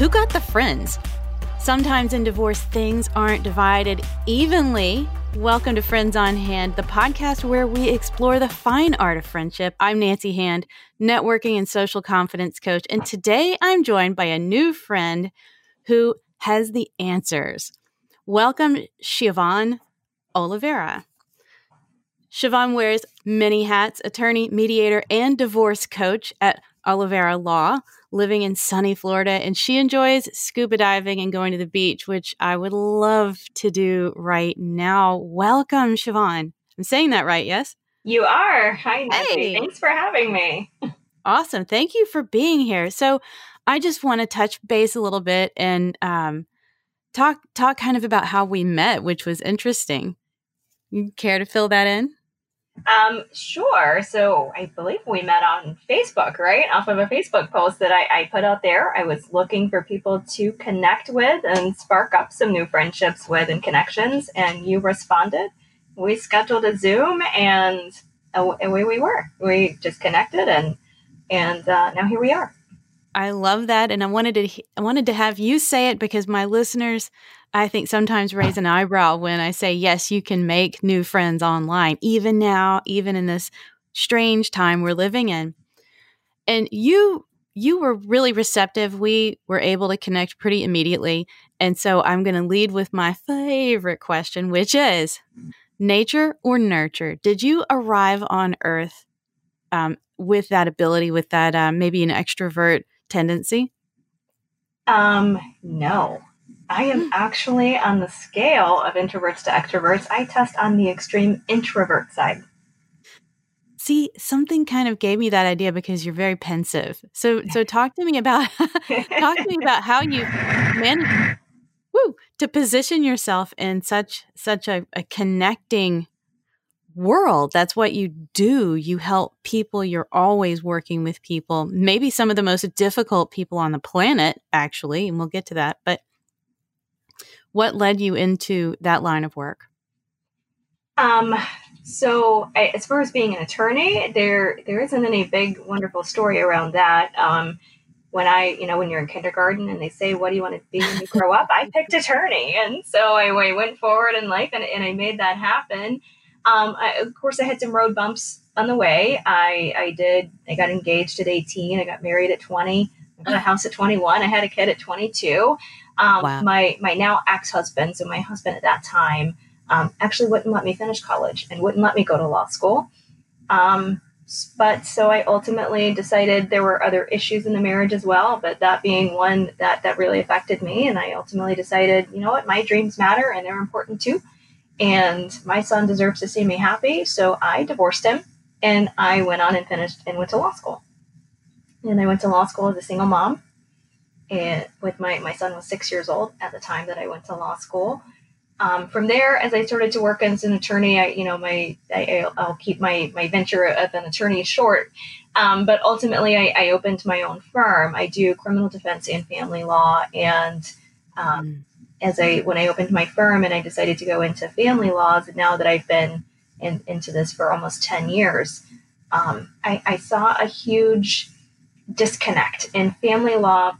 Who got the friends? Sometimes in divorce, things aren't divided evenly. Welcome to Friends on Hand, the podcast where we explore the fine art of friendship. I'm Nancy Hand, networking and social confidence coach, and today I'm joined by a new friend who has the answers. Welcome, Siobhan Oliveira. Siobhan wears many hats attorney, mediator, and divorce coach at Oliveira Law, living in sunny Florida. And she enjoys scuba diving and going to the beach, which I would love to do right now. Welcome, Siobhan. I'm saying that right, yes? You are. Hi, Nancy. Hey. Thanks for having me. awesome. Thank you for being here. So, I just want to touch base a little bit and um, talk talk kind of about how we met, which was interesting. You care to fill that in? Um, sure. So I believe we met on Facebook, right? Off of a Facebook post that I, I put out there. I was looking for people to connect with and spark up some new friendships with and connections, and you responded. We scheduled a Zoom, and away we were. We just connected, and and uh, now here we are. I love that, and I wanted to I wanted to have you say it because my listeners I think sometimes raise an eyebrow when I say, yes, you can make new friends online, even now, even in this strange time we're living in. And you you were really receptive. We were able to connect pretty immediately. And so I'm going to lead with my favorite question, which is nature or nurture? Did you arrive on earth um, with that ability, with that uh, maybe an extrovert tendency? Um, no. I am hmm. actually on the scale of introverts to extroverts. I test on the extreme introvert side. See, something kind of gave me that idea because you're very pensive. So, so talk to me about talk to me about how you manage woo, to position yourself in such such a, a connecting world. That's what you do. You help people. You're always working with people. Maybe some of the most difficult people on the planet, actually, and we'll get to that. But what led you into that line of work? Um, so I, as far as being an attorney, there there isn't any big wonderful story around that. Um, when I, you know, when you're in kindergarten and they say, "What do you want to be when you grow up?" I picked attorney, and so I, I went forward in life and, and I made that happen. Um, I, of course, I had some road bumps on the way. I I did. I got engaged at 18. I got married at 20. I got a house at 21. I had a kid at 22. Um, wow. My my now ex husband, so my husband at that time, um, actually wouldn't let me finish college and wouldn't let me go to law school. Um, but so I ultimately decided there were other issues in the marriage as well, but that being one that that really affected me, and I ultimately decided, you know what, my dreams matter and they're important too, and my son deserves to see me happy. So I divorced him, and I went on and finished and went to law school. And I went to law school as a single mom and with my, my son was six years old at the time that I went to law school. Um, from there, as I started to work as an attorney, I, you know, my I, will keep my my venture of an attorney short. Um, but ultimately, I, I, opened my own firm. I do criminal defense and family law. And um, mm. as I when I opened my firm and I decided to go into family laws, now that I've been in, into this for almost ten years, um, I, I saw a huge disconnect in family law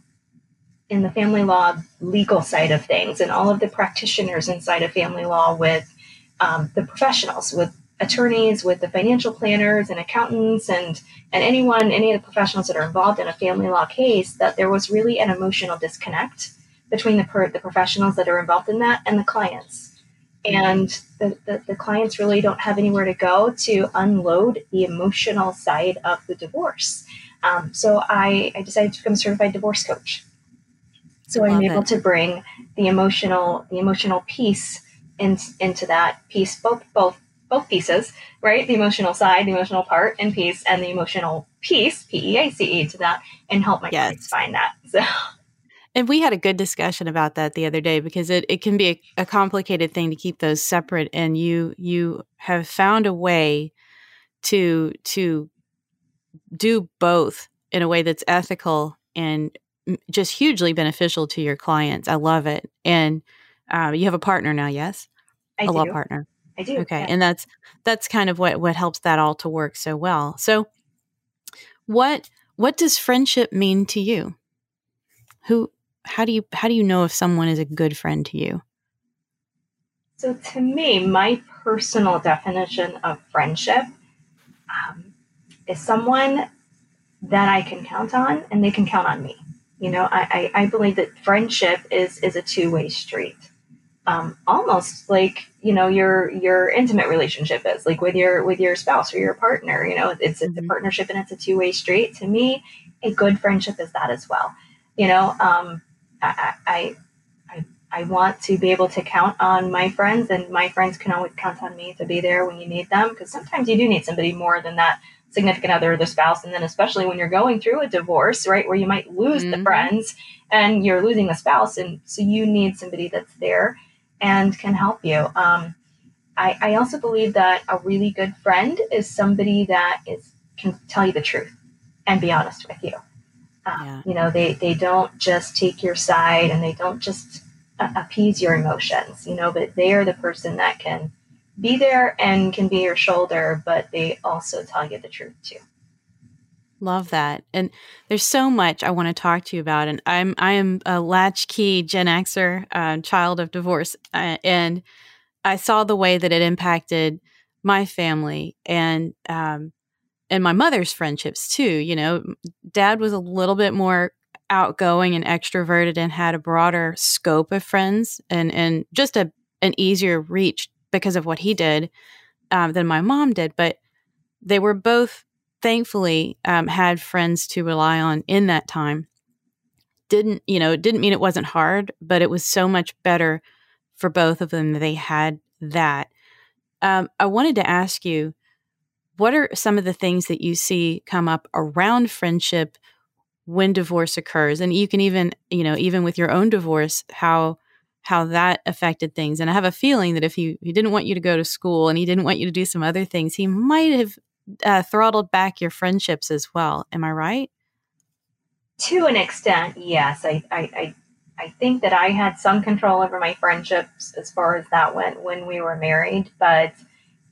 in the family law legal side of things and all of the practitioners inside of family law with um, the professionals, with attorneys, with the financial planners and accountants and and anyone, any of the professionals that are involved in a family law case, that there was really an emotional disconnect between the, per, the professionals that are involved in that and the clients. And the, the, the clients really don't have anywhere to go to unload the emotional side of the divorce. Um, so I, I decided to become a certified divorce coach. So I'm able it. to bring the emotional the emotional piece in, into that piece, both both both pieces, right? The emotional side, the emotional part and piece, and the emotional piece, P E A C E, to that, and help my yes. clients find that. So. And we had a good discussion about that the other day because it, it can be a, a complicated thing to keep those separate. And you you have found a way to to do both in a way that's ethical and just hugely beneficial to your clients. I love it. And uh, you have a partner now, yes? I a do. law partner. I do. Okay, yeah. and that's that's kind of what what helps that all to work so well. So, what what does friendship mean to you? Who how do you how do you know if someone is a good friend to you? So to me, my personal definition of friendship um, is someone that I can count on and they can count on me. You know, I, I, I believe that friendship is is a two way street. Um, almost like you know your your intimate relationship is like with your with your spouse or your partner you know it's it's mm-hmm. a partnership and it's a two-way street to me a good friendship is that as well you know um, I, I i i want to be able to count on my friends and my friends can always count on me to be there when you need them because sometimes you do need somebody more than that significant other or the spouse and then especially when you're going through a divorce right where you might lose mm-hmm. the friends and you're losing the spouse and so you need somebody that's there and can help you. Um, I, I also believe that a really good friend is somebody that is can tell you the truth and be honest with you. Uh, yeah. You know, they, they don't just take your side and they don't just uh, appease your emotions, you know, but they are the person that can be there and can be your shoulder, but they also tell you the truth too. Love that. And there's so much I want to talk to you about. And I'm I am a latchkey Gen Xer, uh, child of divorce, uh, and I saw the way that it impacted my family and um, and my mother's friendships too. You know, Dad was a little bit more outgoing and extroverted and had a broader scope of friends and and just a an easier reach because of what he did um, than my mom did. But they were both thankfully um, had friends to rely on in that time didn't you know it didn't mean it wasn't hard but it was so much better for both of them that they had that um, i wanted to ask you what are some of the things that you see come up around friendship when divorce occurs and you can even you know even with your own divorce how how that affected things and i have a feeling that if he, he didn't want you to go to school and he didn't want you to do some other things he might have uh, throttled back your friendships as well. Am I right? To an extent, yes. I, I, I, I think that I had some control over my friendships as far as that went when we were married, but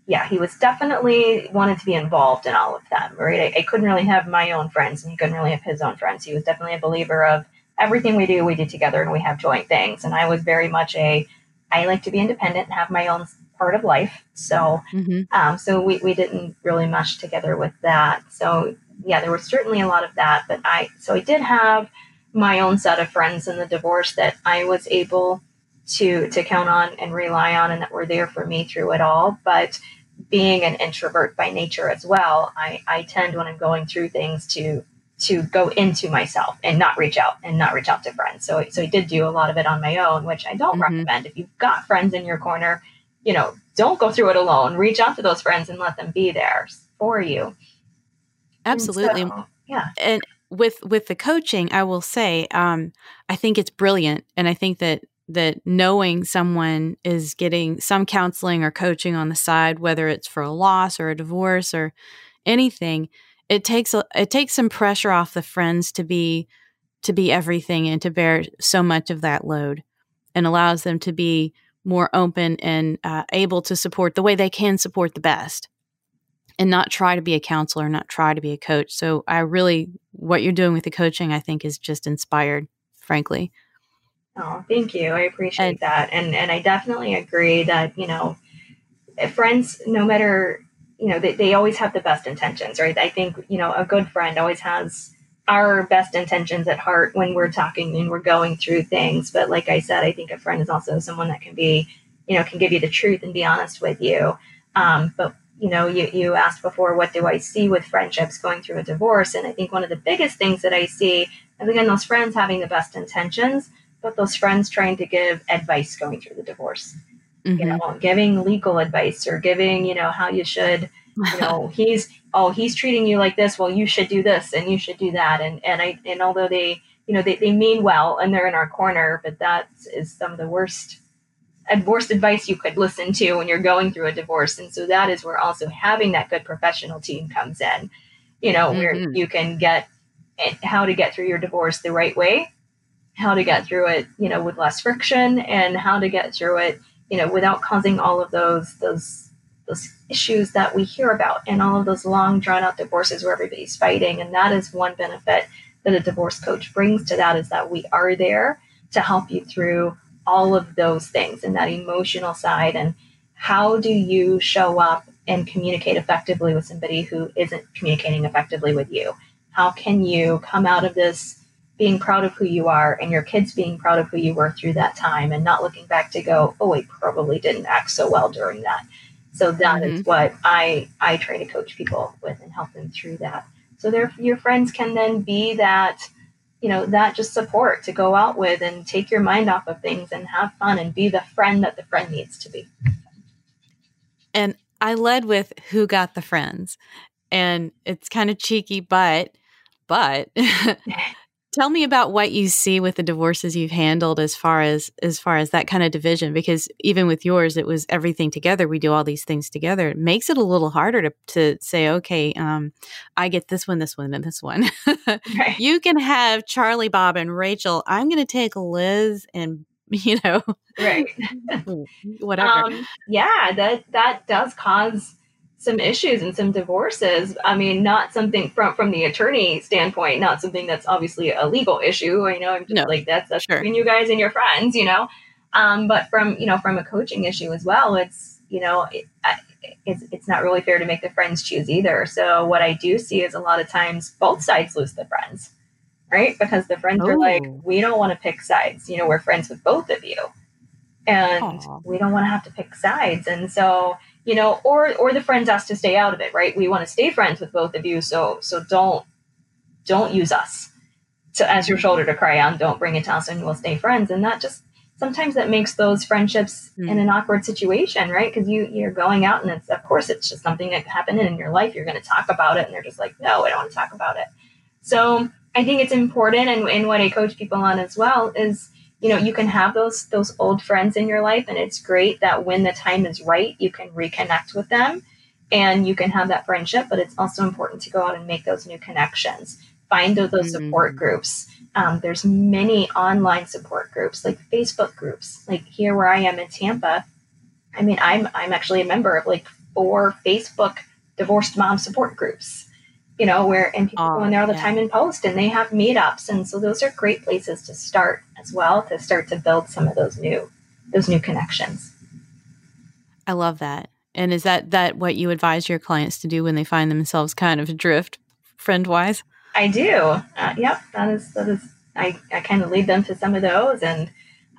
yeah, he was definitely wanted to be involved in all of them, right? I, I, couldn't really have my own friends and he couldn't really have his own friends. He was definitely a believer of everything we do, we do together and we have joint things. And I was very much a, I like to be independent and have my own part of life. So, mm-hmm. um, so we, we didn't really mesh together with that. So yeah, there was certainly a lot of that, but I, so I did have my own set of friends in the divorce that I was able to, to count on and rely on and that were there for me through it all. But being an introvert by nature as well, I, I tend when I'm going through things to to go into myself and not reach out and not reach out to friends. So so I did do a lot of it on my own, which I don't mm-hmm. recommend. If you've got friends in your corner, you know, don't go through it alone. Reach out to those friends and let them be there for you. Absolutely. So, yeah. And with with the coaching, I will say, um, I think it's brilliant, and I think that that knowing someone is getting some counseling or coaching on the side, whether it's for a loss or a divorce or anything, it takes a, it takes some pressure off the friends to be to be everything and to bear so much of that load, and allows them to be more open and uh, able to support the way they can support the best and not try to be a counselor, not try to be a coach. So I really, what you're doing with the coaching, I think is just inspired, frankly. Oh, thank you. I appreciate and, that. And, and I definitely agree that, you know, friends, no matter, you know, they, they always have the best intentions, right? I think, you know, a good friend always has our best intentions at heart when we're talking and we're going through things. But like I said, I think a friend is also someone that can be, you know, can give you the truth and be honest with you. Um, but you know, you, you asked before, what do I see with friendships going through a divorce? And I think one of the biggest things that I see is again those friends having the best intentions, but those friends trying to give advice going through the divorce. Mm-hmm. You know, giving legal advice or giving, you know, how you should you know he's oh he's treating you like this well you should do this and you should do that and and i and although they you know they, they mean well and they're in our corner but that is some of the worst worst advice you could listen to when you're going through a divorce and so that is where also having that good professional team comes in you know mm-hmm. where you can get how to get through your divorce the right way how to get through it you know with less friction and how to get through it you know without causing all of those those those issues that we hear about and all of those long drawn out divorces where everybody's fighting and that is one benefit that a divorce coach brings to that is that we are there to help you through all of those things and that emotional side and how do you show up and communicate effectively with somebody who isn't communicating effectively with you? How can you come out of this being proud of who you are and your kids being proud of who you were through that time and not looking back to go oh i probably didn't act so well during that. So that mm-hmm. is what i i try to coach people with and help them through that. So their your friends can then be that you know that just support to go out with and take your mind off of things and have fun and be the friend that the friend needs to be. And i led with who got the friends. And it's kind of cheeky but but tell me about what you see with the divorces you've handled as far as as far as that kind of division because even with yours it was everything together. We do all these things together. It makes it a little harder to, to say okay um, i get this one this one and this one. Right. you can have charlie bob and rachel. I'm going to take liz and you know right. whatever. Um, yeah that that does cause some issues and some divorces. I mean, not something from from the attorney standpoint, not something that's obviously a legal issue. I know I'm just no, like that's that's sure. between you guys and your friends, you know. Um, but from you know from a coaching issue as well, it's you know it, it's it's not really fair to make the friends choose either. So what I do see is a lot of times both sides lose the friends, right? Because the friends oh. are like, oh. we don't want to pick sides. You know, we're friends with both of you, and Aww. we don't want to have to pick sides, and so you know, or or the friends ask to stay out of it, right? We want to stay friends with both of you, so so don't don't use us to as your shoulder to cry on. Don't bring it to us, and we'll stay friends. And that just sometimes that makes those friendships mm. in an awkward situation, right? Because you you're going out, and it's of course it's just something that happened in your life. You're going to talk about it, and they're just like, no, I don't want to talk about it. So I think it's important, and, and what I coach people on as well is you know you can have those those old friends in your life and it's great that when the time is right you can reconnect with them and you can have that friendship but it's also important to go out and make those new connections. Find those, those mm-hmm. support groups. Um, there's many online support groups like facebook groups like here where i am in tampa. I mean i'm i'm actually a member of like four facebook divorced mom support groups you know, where and people oh, go in there all the yeah. time and post and they have meetups. And so those are great places to start as well to start to build some of those new those new connections. I love that. And is that that what you advise your clients to do when they find themselves kind of adrift friend wise? I do. Uh, yep, that is that is I, I kind of lead them to some of those and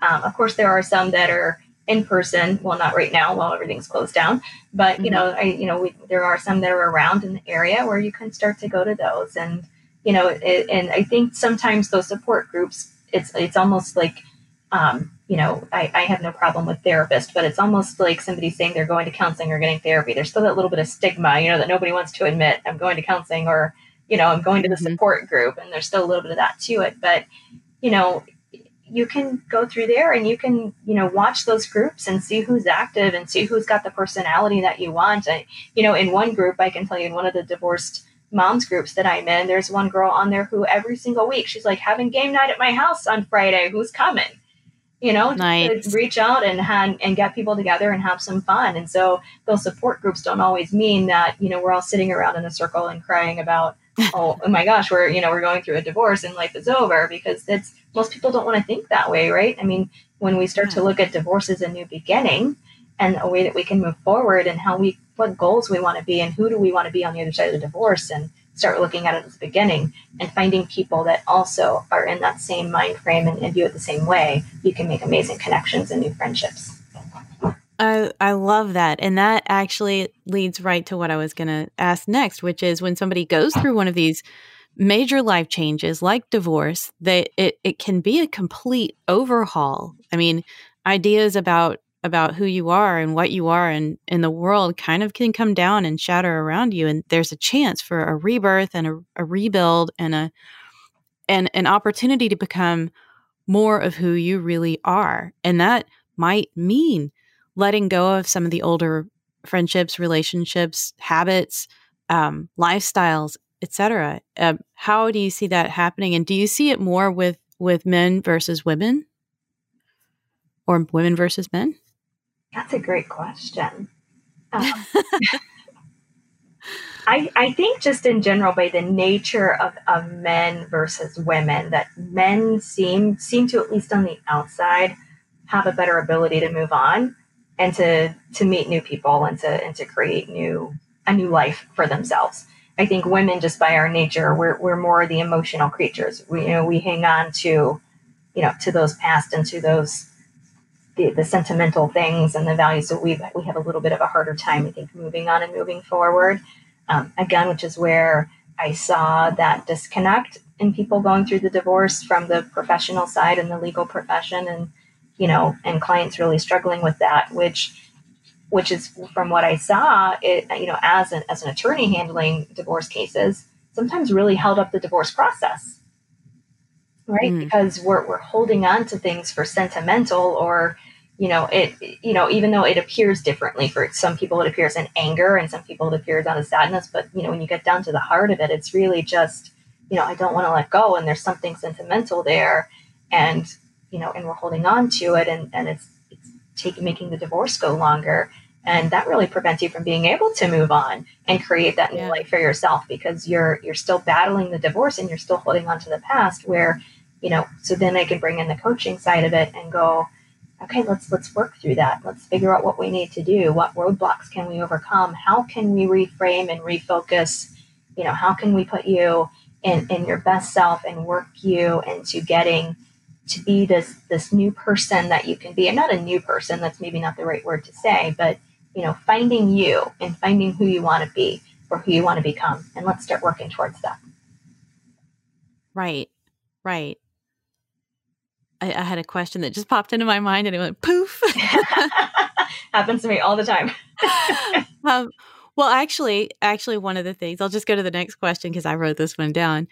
um, of course there are some that are in person. Well, not right now while everything's closed down, but mm-hmm. you know, I you know we, there are some that are around in the area where you can start to go to those, and you know, it, and I think sometimes those support groups, it's it's almost like. Um, you know, I, I have no problem with therapists, but it's almost like somebody saying they're going to counseling or getting therapy. There's still that little bit of stigma, you know, that nobody wants to admit I'm going to counseling or, you know, I'm going to the mm-hmm. support group. And there's still a little bit of that to it. But, you know, you can go through there and you can you know watch those groups and see who's active and see who's got the personality that you want. I, you know in one group i can tell you in one of the divorced moms groups that i'm in there's one girl on there who every single week she's like having game night at my house on friday who's coming? You know nice. reach out and and, and get people together and have some fun. And so those support groups don't always mean that you know we're all sitting around in a circle and crying about oh, oh my gosh we're you know we're going through a divorce and life is over because it's most people don't want to think that way, right? I mean, when we start to look at divorce as a new beginning and a way that we can move forward and how we, what goals we want to be and who do we want to be on the other side of the divorce and start looking at it as a beginning and finding people that also are in that same mind frame and, and view it the same way, you can make amazing connections and new friendships. I, I love that. And that actually leads right to what I was going to ask next, which is when somebody goes through one of these major life changes like divorce that it, it can be a complete overhaul. I mean ideas about about who you are and what you are in, in the world kind of can come down and shatter around you and there's a chance for a rebirth and a, a rebuild and a and an opportunity to become more of who you really are. And that might mean letting go of some of the older friendships relationships habits um, lifestyles etc. Uh, how do you see that happening, and do you see it more with with men versus women, or women versus men? That's a great question. Um, I, I think just in general by the nature of, of men versus women that men seem seem to at least on the outside have a better ability to move on and to to meet new people and to and to create new a new life for themselves. I think women just by our nature we're we're more the emotional creatures. We you know we hang on to you know to those past and to those the, the sentimental things and the values that we we have a little bit of a harder time I think moving on and moving forward. Um, again, which is where I saw that disconnect in people going through the divorce from the professional side and the legal profession and you know and clients really struggling with that which which is from what I saw it you know as an as an attorney handling divorce cases sometimes really held up the divorce process. Right? Mm. because we're, we're holding on to things for sentimental or you know it you know even though it appears differently for some people it appears in anger and some people it appears out of sadness. But you know when you get down to the heart of it it's really just you know i don't want to let go and there's something sentimental there and you know and we're holding on to it and and it's it's taking making the divorce go longer. And that really prevents you from being able to move on and create that new yeah. life for yourself because you're you're still battling the divorce and you're still holding on to the past where you know so then i can bring in the coaching side of it and go okay let's let's work through that. Let's figure out what we need to do. What roadblocks can we overcome? How can we reframe and refocus? You know how can we put you in in your best self and work you into getting to be this this new person that you can be and not a new person that's maybe not the right word to say but you know finding you and finding who you want to be or who you want to become and let's start working towards that right right I, I, had a question that just popped into my mind and it went poof. Happens to me all the time. um, well, actually, actually, one of the things I'll just go to the next question because I wrote this one down.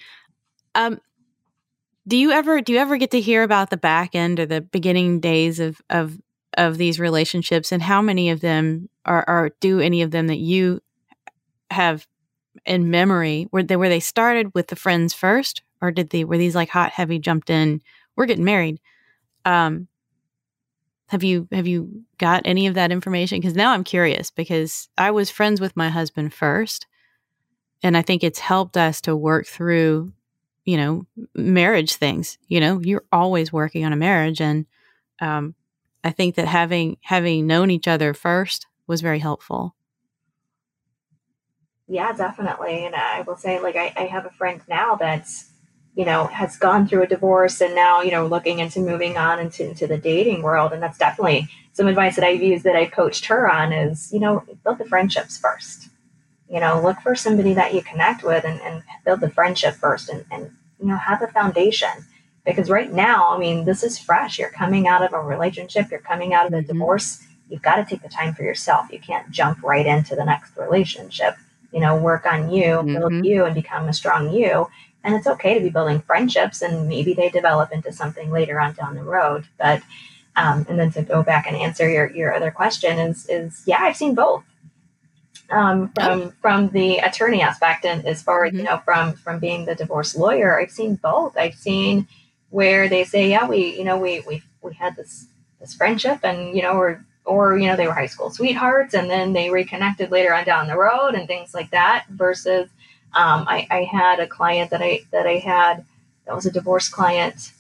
Um, do you ever do you ever get to hear about the back end or the beginning days of of of these relationships and how many of them are, are do any of them that you have in memory where they where they started with the friends first or did they were these like hot heavy jumped in we're getting married. Um, have you have you got any of that information? Because now I'm curious because I was friends with my husband first, and I think it's helped us to work through, you know, marriage things. You know, you're always working on a marriage, and um, I think that having having known each other first was very helpful. Yeah, definitely. And I will say, like, I, I have a friend now that's you know, has gone through a divorce and now, you know, looking into moving on into, into the dating world. And that's definitely some advice that I've used that I've coached her on is, you know, build the friendships first. You know, look for somebody that you connect with and, and build the friendship first and, and, you know, have a foundation. Because right now, I mean, this is fresh. You're coming out of a relationship, you're coming out of a mm-hmm. divorce. You've got to take the time for yourself. You can't jump right into the next relationship. You know, work on you, mm-hmm. build you, and become a strong you and it's okay to be building friendships and maybe they develop into something later on down the road but um, and then to go back and answer your, your other question is is yeah i've seen both um, from oh. from the attorney aspect and as far as mm-hmm. you know from from being the divorce lawyer i've seen both i've seen where they say yeah we you know we we, we had this this friendship and you know or or you know they were high school sweethearts and then they reconnected later on down the road and things like that versus um, I, I had a client that I that I had that was a divorce client.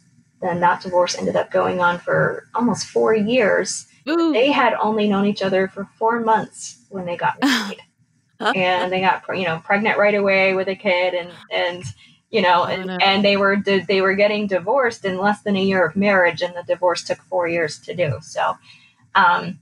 Then that divorce ended up going on for almost four years. Ooh. They had only known each other for four months when they got married, and they got you know pregnant right away with a kid, and and you know, oh, and, no. and they were they were getting divorced in less than a year of marriage, and the divorce took four years to do. So, um,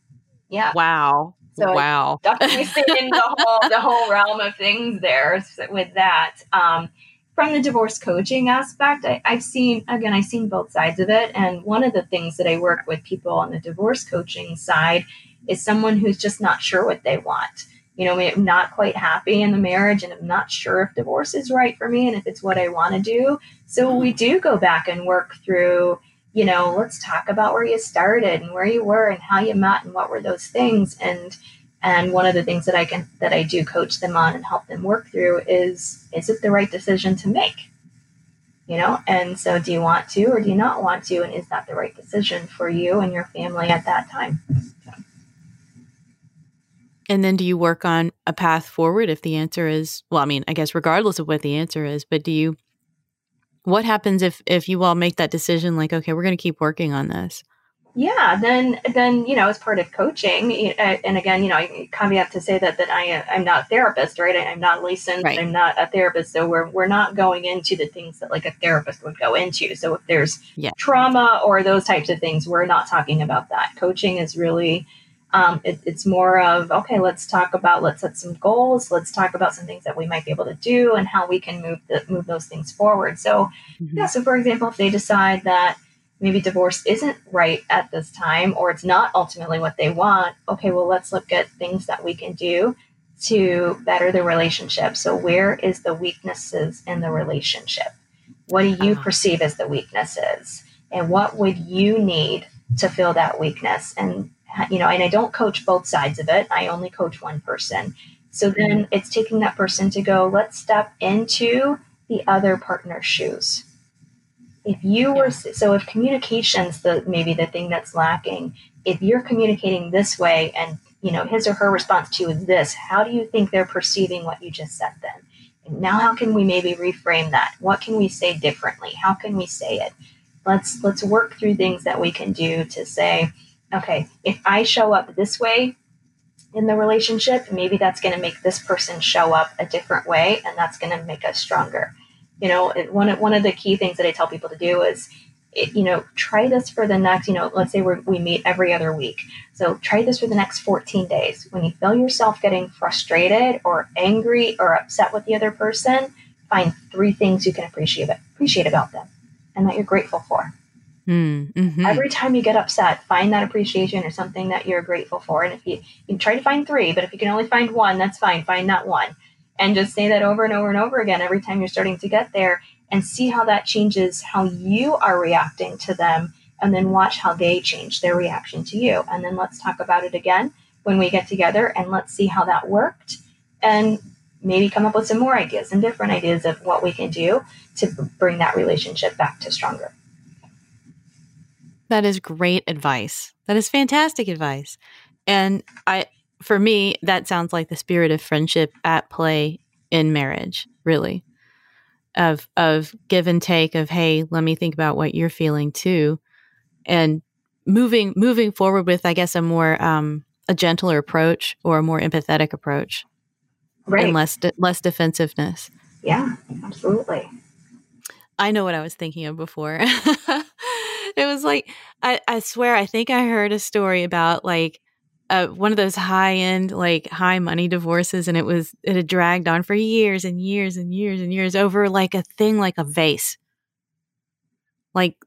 yeah, wow, so wow, definitely seeing the whole the whole realm of things there with that. Um, from the divorce coaching aspect, I, I've seen again, I've seen both sides of it, and one of the things that I work with people on the divorce coaching side is someone who's just not sure what they want. You know, I'm not quite happy in the marriage, and I'm not sure if divorce is right for me and if it's what I want to do. So mm-hmm. we do go back and work through you know, let's talk about where you started and where you were and how you met and what were those things. And and one of the things that I can that I do coach them on and help them work through is is it the right decision to make? You know, and so do you want to or do you not want to? And is that the right decision for you and your family at that time? So. And then do you work on a path forward if the answer is, well, I mean, I guess regardless of what the answer is, but do you, what happens if, if you all make that decision like, okay, we're going to keep working on this? yeah then then you know as part of coaching uh, and again you know i caveat to say that that i uh, i'm not a therapist right i'm not licensed right. i'm not a therapist so we're we're not going into the things that like a therapist would go into so if there's yeah. trauma or those types of things we're not talking about that coaching is really um, it, it's more of okay let's talk about let's set some goals let's talk about some things that we might be able to do and how we can move the, move those things forward so mm-hmm. yeah so for example if they decide that maybe divorce isn't right at this time or it's not ultimately what they want, okay, well, let's look at things that we can do to better the relationship. So, where is the weaknesses in the relationship? What do you uh-huh. perceive as the weaknesses? And what would you need to fill that weakness? And, you know, and I don't coach both sides of it, I only coach one person. So then mm-hmm. it's taking that person to go, let's step into the other partner's shoes. If you were so if communication's the maybe the thing that's lacking if you're communicating this way and you know his or her response to you is this how do you think they're perceiving what you just said then? And now how can we maybe reframe that? What can we say differently? How can we say it? Let's let's work through things that we can do to say okay if i show up this way in the relationship maybe that's going to make this person show up a different way and that's going to make us stronger you know, one of, one of the key things that I tell people to do is, you know, try this for the next, you know, let's say we we meet every other week. So try this for the next 14 days. When you feel yourself getting frustrated or angry or upset with the other person, find three things you can appreciate appreciate about them and that you're grateful for. Hmm, mm-hmm. Every time you get upset, find that appreciation or something that you're grateful for. And if you, you try to find three, but if you can only find one, that's fine. Find that one and just say that over and over and over again every time you're starting to get there and see how that changes how you are reacting to them and then watch how they change their reaction to you and then let's talk about it again when we get together and let's see how that worked and maybe come up with some more ideas and different ideas of what we can do to bring that relationship back to stronger that is great advice that is fantastic advice and i for me, that sounds like the spirit of friendship at play in marriage, really. Of of give and take of hey, let me think about what you're feeling too. And moving moving forward with I guess a more um a gentler approach or a more empathetic approach. Right. And less de- less defensiveness. Yeah, absolutely. I know what I was thinking of before. it was like I, I swear I think I heard a story about like uh, one of those high end, like high money divorces, and it was it had dragged on for years and years and years and years over like a thing like a vase, like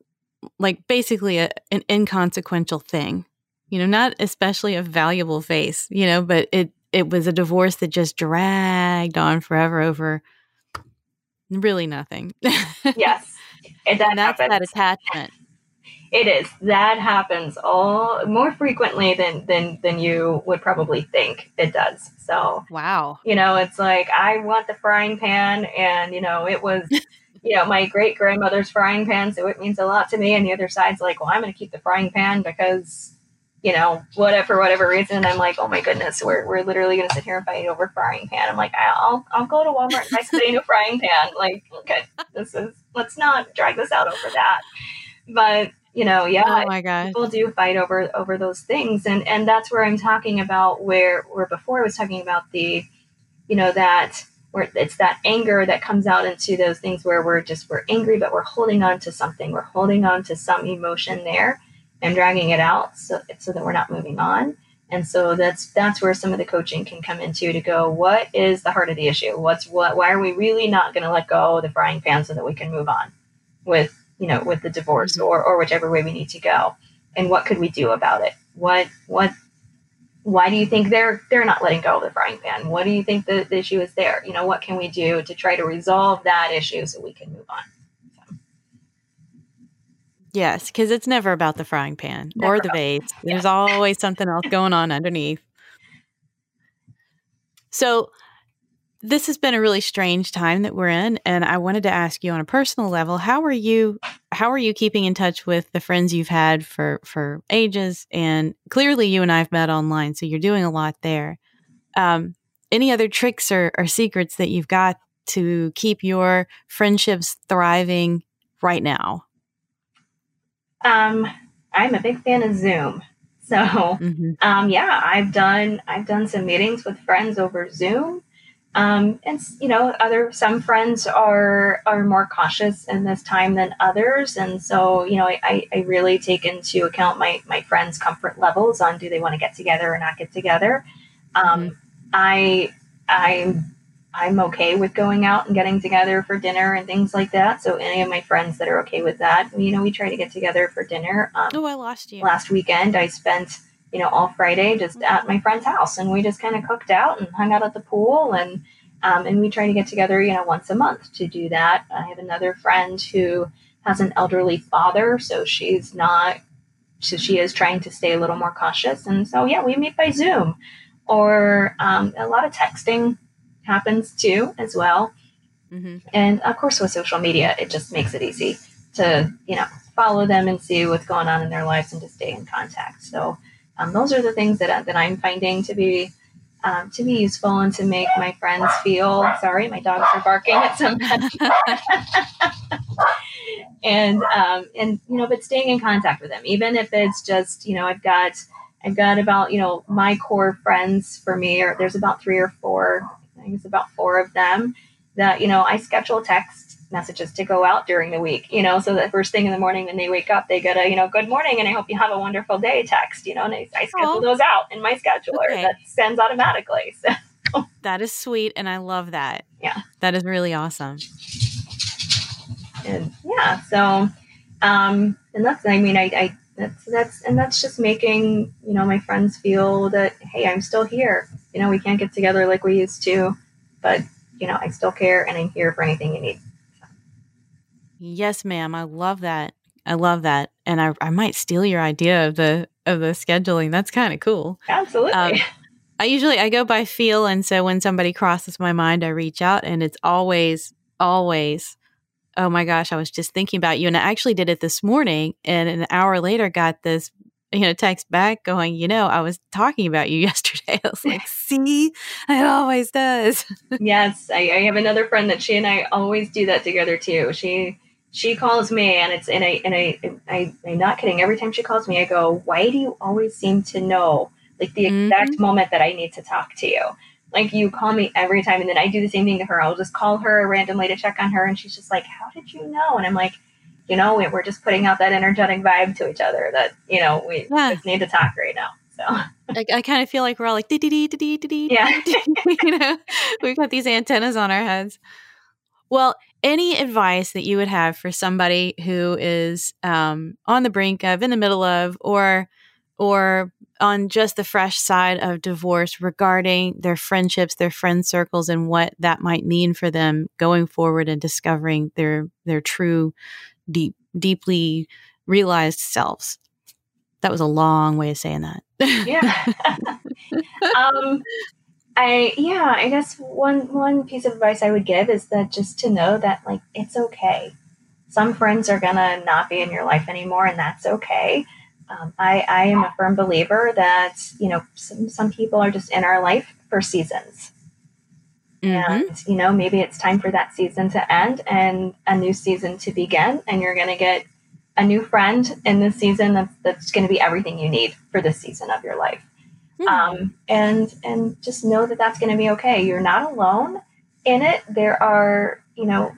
like basically a, an inconsequential thing, you know, not especially a valuable vase, you know, but it it was a divorce that just dragged on forever over really nothing. yes, and, that and that's happens. that attachment it is. That happens all more frequently than than than you would probably think it does. So wow, you know, it's like I want the frying pan, and you know, it was. you know, my great grandmother's frying pan, so it means a lot to me. And the other side's like, well, I'm going to keep the frying pan because, you know, whatever for whatever reason. I'm like, oh my goodness, we're, we're literally going to sit here and fight over frying pan. I'm like, I'll I'll go to Walmart and buy a new frying pan. Like, okay, this is let's not drag this out over that. But you know yeah oh my god people do fight over over those things. And and that's where i'm talking about where where before i was talking about the you know that where it's that anger that comes out into those things where we're just we're angry but we're holding on to something. We're holding on to some emotion there and dragging it out so so that we're not moving on. And so that's that's where some of the coaching can come into to go what is the heart of the issue? What's what why are we really not going to let go of the frying pan so that we can move on with you know, with the divorce mm-hmm. or, or whichever way we need to go. And what could we do about it? What, what, why do you think they're, they're not letting go of the frying pan? What do you think the, the issue is there? You know, what can we do to try to resolve that issue so we can move on? Yes, because it's never about the frying pan never or the vase. There's yeah. always something else going on underneath. So, this has been a really strange time that we're in and i wanted to ask you on a personal level how are you how are you keeping in touch with the friends you've had for for ages and clearly you and i've met online so you're doing a lot there um, any other tricks or, or secrets that you've got to keep your friendships thriving right now? Um, I'm a big fan of Zoom. So, mm-hmm. um, yeah, I've done I've done some meetings with friends over Zoom. Um, and you know, other some friends are are more cautious in this time than others, and so you know, I, I really take into account my my friends' comfort levels on do they want to get together or not get together. Um. I I'm I'm okay with going out and getting together for dinner and things like that. So any of my friends that are okay with that, you know, we try to get together for dinner. Um, oh, I lost you. Last weekend, I spent you know all Friday just at my friend's house, and we just kind of cooked out and hung out at the pool, and um, and we try to get together, you know, once a month to do that. I have another friend who has an elderly father, so she's not. So she is trying to stay a little more cautious, and so yeah, we meet by Zoom or um, a lot of texting happens too as well. Mm-hmm. And of course, with social media, it just makes it easy to you know follow them and see what's going on in their lives and to stay in contact. So um, those are the things that that I'm finding to be um, to be useful and to make my friends feel. Sorry, my dogs are barking at somebody. and um, and you know, but staying in contact with them, even if it's just you know, I've got I've got about you know my core friends for me, or there's about three or four I think it's about four of them that, you know, I schedule text messages to go out during the week, you know, so that first thing in the morning when they wake up, they get a, you know, good morning and I hope you have a wonderful day text, you know, and I, I schedule oh. those out in my scheduler okay. that sends automatically. So that is sweet. And I love that. Yeah. That is really awesome. And yeah, so, um, and that's, I mean, I, I, that's, that's, and that's just making, you know, my friends feel that, Hey, I'm still here you know, we can't get together like we used to, but, you know, I still care and I'm here for anything you need. Yes, ma'am. I love that. I love that. And I, I might steal your idea of the of the scheduling. That's kind of cool. Absolutely. Um, I usually I go by feel and so when somebody crosses my mind I reach out and it's always always oh my gosh, I was just thinking about you and I actually did it this morning and an hour later got this you know, text back going, you know, I was talking about you yesterday. I was like, see, it always does. yes. I, I, have another friend that she and I always do that together too. She, she calls me and it's, and I, and I, I, I'm not kidding. Every time she calls me, I go, why do you always seem to know like the exact mm-hmm. moment that I need to talk to you? Like you call me every time and then I do the same thing to her. I'll just call her randomly to check on her. And she's just like, how did you know? And I'm like, you know, we, are just putting out that energetic vibe to each other that, you know, we yeah. just need to talk right now. So I, I kind of feel like we're all like, dee dee dee dee dee dee. Yeah. you know, we've got these antennas on our heads. Well, any advice that you would have for somebody who is um, on the brink of, in the middle of, or or on just the fresh side of divorce regarding their friendships, their friend circles, and what that might mean for them going forward and discovering their their true deep, deeply realized selves. That was a long way of saying that. yeah. um, I yeah, I guess one one piece of advice I would give is that just to know that like it's okay. Some friends are gonna not be in your life anymore, and that's okay. Um, I I am a firm believer that you know some some people are just in our life for seasons. Mm-hmm. And, you know, maybe it's time for that season to end and a new season to begin. And you're going to get a new friend in this season that's, that's going to be everything you need for this season of your life. Mm-hmm. Um, and, and just know that that's going to be okay. You're not alone in it. There are, you know,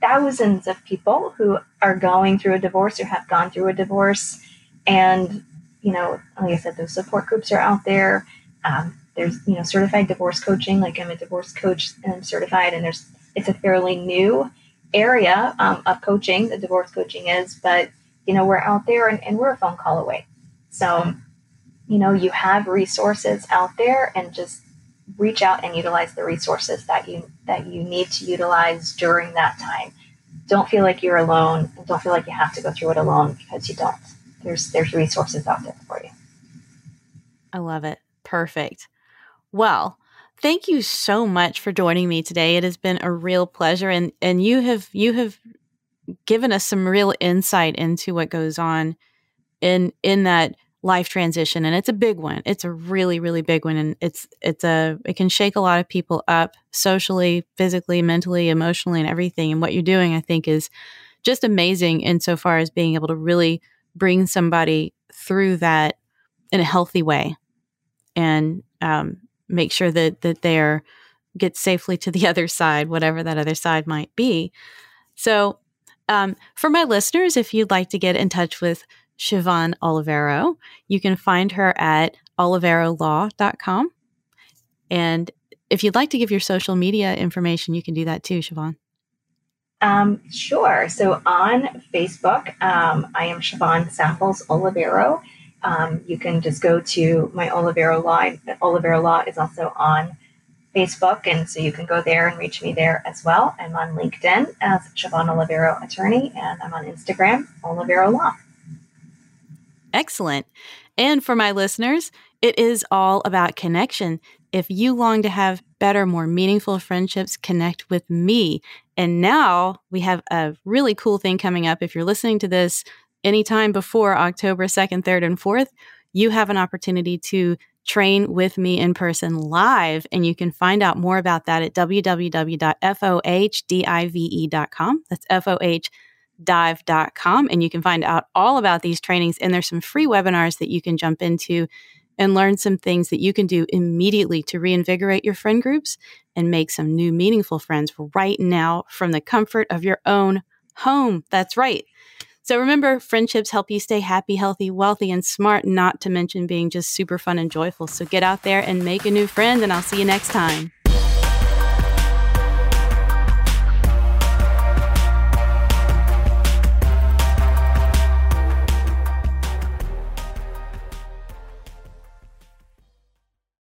thousands of people who are going through a divorce or have gone through a divorce. And, you know, like I said, those support groups are out there. Um, there's you know certified divorce coaching like i'm a divorce coach and i'm certified and there's it's a fairly new area um, of coaching the divorce coaching is but you know we're out there and, and we're a phone call away so you know you have resources out there and just reach out and utilize the resources that you that you need to utilize during that time. Don't feel like you're alone. Don't feel like you have to go through it alone because you don't. There's there's resources out there for you. I love it. Perfect. Well, thank you so much for joining me today. It has been a real pleasure and and you have you have given us some real insight into what goes on in in that life transition and it's a big one. It's a really really big one and it's it's a it can shake a lot of people up socially physically mentally emotionally and everything. And what you're doing i think is just amazing insofar as being able to really bring somebody through that in a healthy way and um, make sure that that they're get safely to the other side whatever that other side might be. So um, for my listeners if you'd like to get in touch with Siobhan Olivero. You can find her at oliverolaw.com. And if you'd like to give your social media information, you can do that too, Siobhan. Um, sure. So on Facebook, um, I am Siobhan Sapples Olivero. Um, you can just go to my Olivero Law. Olivero Law is also on Facebook, and so you can go there and reach me there as well. I'm on LinkedIn as Siobhan Olivero Attorney, and I'm on Instagram, Olivero Law. Excellent. And for my listeners, it is all about connection. If you long to have better, more meaningful friendships, connect with me. And now we have a really cool thing coming up. If you're listening to this anytime before October 2nd, 3rd, and 4th, you have an opportunity to train with me in person live. And you can find out more about that at www.fohdive.com. That's F O H dive.com and you can find out all about these trainings and there's some free webinars that you can jump into and learn some things that you can do immediately to reinvigorate your friend groups and make some new meaningful friends right now from the comfort of your own home. That's right. So remember, friendships help you stay happy, healthy, wealthy, and smart, not to mention being just super fun and joyful. So get out there and make a new friend, and I'll see you next time.